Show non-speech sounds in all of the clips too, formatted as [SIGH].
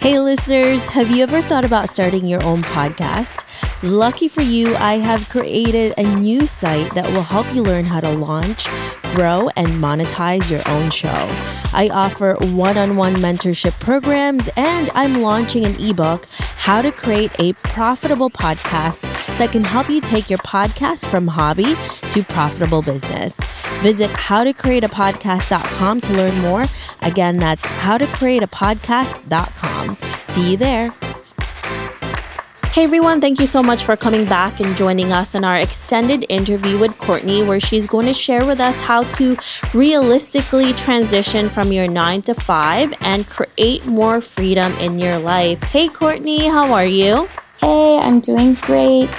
Hey, listeners, have you ever thought about starting your own podcast? Lucky for you, I have created a new site that will help you learn how to launch, grow, and monetize your own show. I offer one on one mentorship programs, and I'm launching an ebook, How to Create a Profitable Podcast, that can help you take your podcast from hobby to profitable business. Visit howtocreateapodcast.com to learn more. Again, that's howtocreateapodcast.com. See you there. Hey everyone, thank you so much for coming back and joining us in our extended interview with Courtney, where she's going to share with us how to realistically transition from your nine to five and create more freedom in your life. Hey Courtney, how are you? Hey, I'm doing great.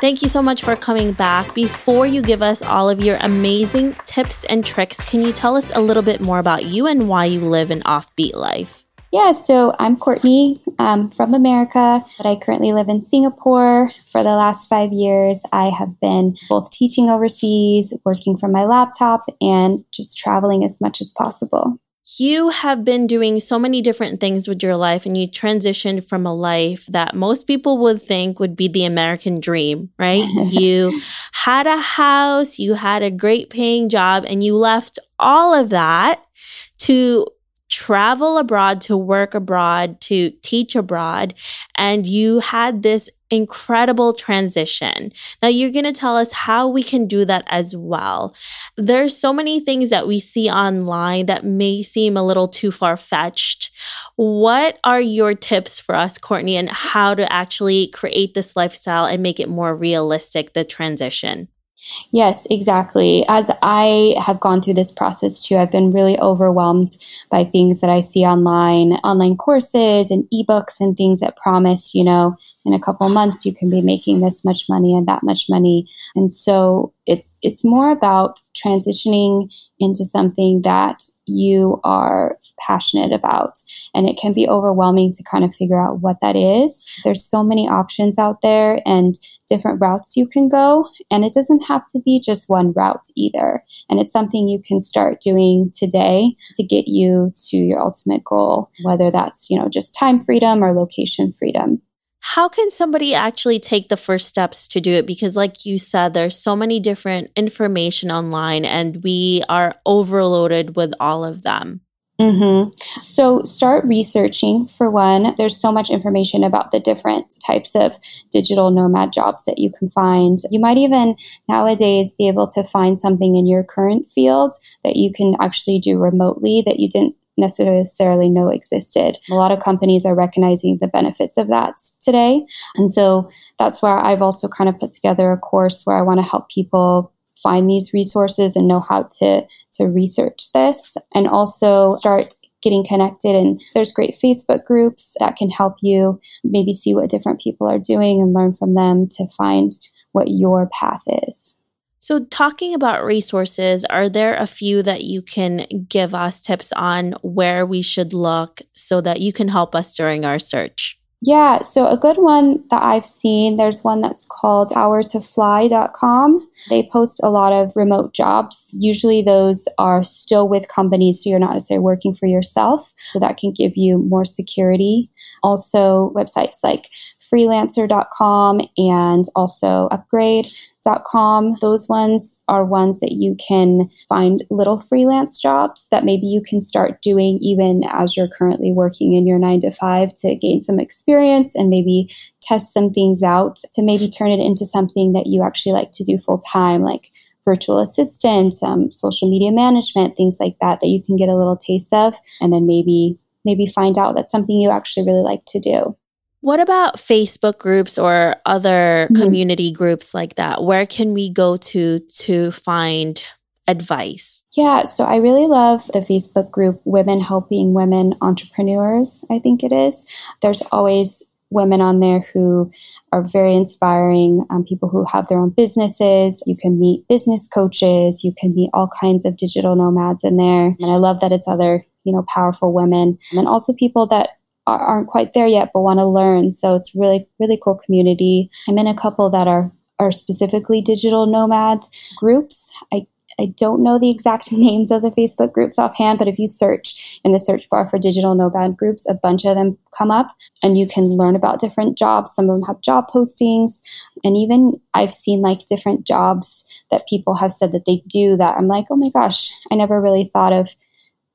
Thank you so much for coming back. Before you give us all of your amazing tips and tricks, can you tell us a little bit more about you and why you live an offbeat life? Yeah, so I'm Courtney um, from America, but I currently live in Singapore. For the last five years, I have been both teaching overseas, working from my laptop, and just traveling as much as possible. You have been doing so many different things with your life, and you transitioned from a life that most people would think would be the American dream, right? [LAUGHS] you had a house, you had a great paying job, and you left all of that to travel abroad, to work abroad, to teach abroad, and you had this incredible transition. Now you're going to tell us how we can do that as well. There's so many things that we see online that may seem a little too far fetched. What are your tips for us, Courtney, and how to actually create this lifestyle and make it more realistic, the transition? Yes, exactly. As I have gone through this process too, I've been really overwhelmed by things that I see online, online courses and ebooks and things that promise, you know, in a couple months you can be making this much money and that much money. And so it's it's more about transitioning into something that you are passionate about. And it can be overwhelming to kind of figure out what that is. There's so many options out there and different routes you can go. And it doesn't have to be just one route either. And it's something you can start doing today to get you to your ultimate goal, whether that's, you know, just time freedom or location freedom how can somebody actually take the first steps to do it because like you said there's so many different information online and we are overloaded with all of them Mm-hmm. So start researching for one. There's so much information about the different types of digital nomad jobs that you can find. You might even nowadays be able to find something in your current field that you can actually do remotely that you didn't necessarily know existed. A lot of companies are recognizing the benefits of that today. And so that's where I've also kind of put together a course where I want to help people find these resources and know how to to research this and also start getting connected and there's great Facebook groups that can help you maybe see what different people are doing and learn from them to find what your path is. So, talking about resources, are there a few that you can give us tips on where we should look so that you can help us during our search? Yeah, so a good one that I've seen, there's one that's called powertofly.com. They post a lot of remote jobs. Usually those are still with companies, so you're not necessarily working for yourself. So that can give you more security. Also, websites like freelancer.com and also upwork.com. Those ones are ones that you can find little freelance jobs that maybe you can start doing even as you're currently working in your nine to five to gain some experience and maybe test some things out to maybe turn it into something that you actually like to do full time, like virtual assistants, um, social media management, things like that, that you can get a little taste of, and then maybe maybe find out that's something you actually really like to do. What about Facebook groups or other mm-hmm. community groups like that? Where can we go to to find advice? Yeah, so I really love the Facebook group Women Helping Women Entrepreneurs, I think it is. There's always women on there who are very inspiring, um, people who have their own businesses. You can meet business coaches, you can meet all kinds of digital nomads in there. And I love that it's other you know, powerful women and also people that aren't quite there yet but want to learn. So it's really, really cool community. I'm in a couple that are are specifically digital nomad groups. I I don't know the exact [LAUGHS] names of the Facebook groups offhand, but if you search in the search bar for digital nomad groups, a bunch of them come up and you can learn about different jobs. Some of them have job postings. And even I've seen like different jobs that people have said that they do that I'm like, oh my gosh, I never really thought of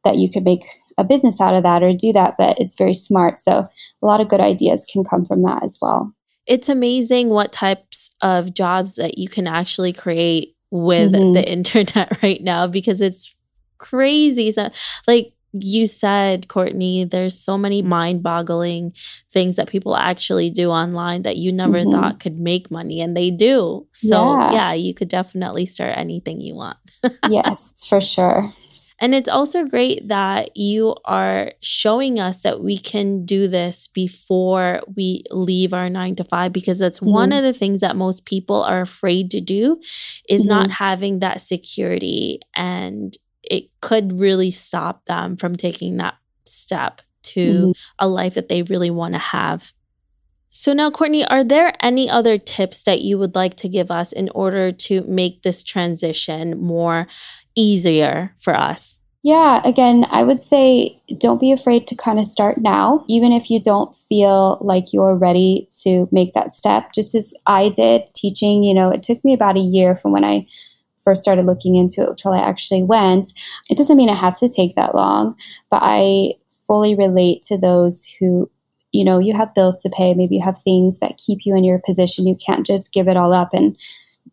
that you could make a business out of that or do that, but it's very smart. So a lot of good ideas can come from that as well. It's amazing what types of jobs that you can actually create with mm-hmm. the [LAUGHS] internet right now because it's crazy. So, like you said, Courtney, there's so many mind boggling things that people actually do online that you never mm-hmm. thought could make money, and they do. So, yeah, yeah you could definitely start anything you want. [LAUGHS] yes, for sure. And it's also great that you are showing us that we can do this before we leave our nine to five, because that's mm-hmm. one of the things that most people are afraid to do is mm-hmm. not having that security. And it could really stop them from taking that step to mm-hmm. a life that they really want to have. So, now, Courtney, are there any other tips that you would like to give us in order to make this transition more easier for us? Yeah, again, I would say don't be afraid to kind of start now, even if you don't feel like you're ready to make that step. Just as I did teaching, you know, it took me about a year from when I first started looking into it until I actually went. It doesn't mean it has to take that long, but I fully relate to those who, you know, you have bills to pay. Maybe you have things that keep you in your position. You can't just give it all up and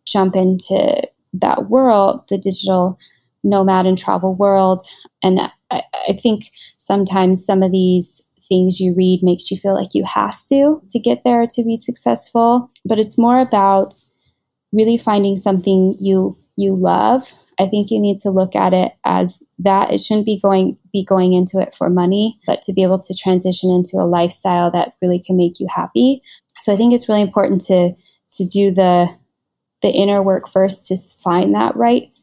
jump into that world, the digital nomad and travel world. And I, I think sometimes some of these things you read makes you feel like you have to to get there to be successful. But it's more about really finding something you you love. I think you need to look at it as that it shouldn't be going be going into it for money, but to be able to transition into a lifestyle that really can make you happy. So I think it's really important to to do the the inner work first to find that right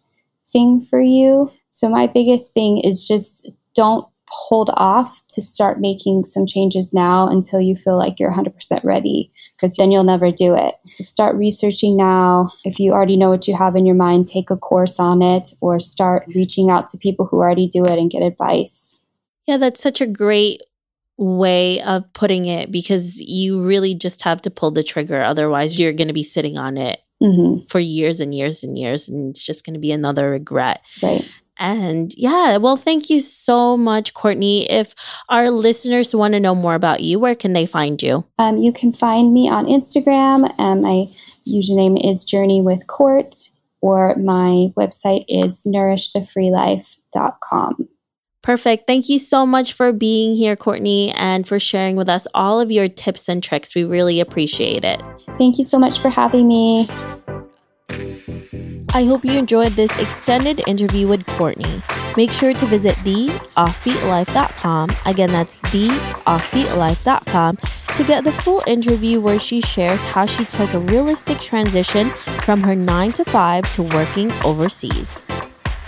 thing for you. So, my biggest thing is just don't hold off to start making some changes now until you feel like you're 100% ready because then you'll never do it. So start researching now. If you already know what you have in your mind, take a course on it or start reaching out to people who already do it and get advice. Yeah, that's such a great way of putting it because you really just have to pull the trigger. Otherwise, you're going to be sitting on it mm-hmm. for years and years and years, and it's just going to be another regret. Right. And yeah, well, thank you so much, Courtney. If our listeners want to know more about you, where can they find you? Um, you can find me on Instagram. Um, my username is Journey with Court, or my website is nourishthefreelife.com. Perfect. Thank you so much for being here, Courtney, and for sharing with us all of your tips and tricks. We really appreciate it. Thank you so much for having me. I hope you enjoyed this extended interview with Courtney. Make sure to visit theoffbeatlife.com. Again, that's theoffbeatlife.com to get the full interview where she shares how she took a realistic transition from her 9 to 5 to working overseas.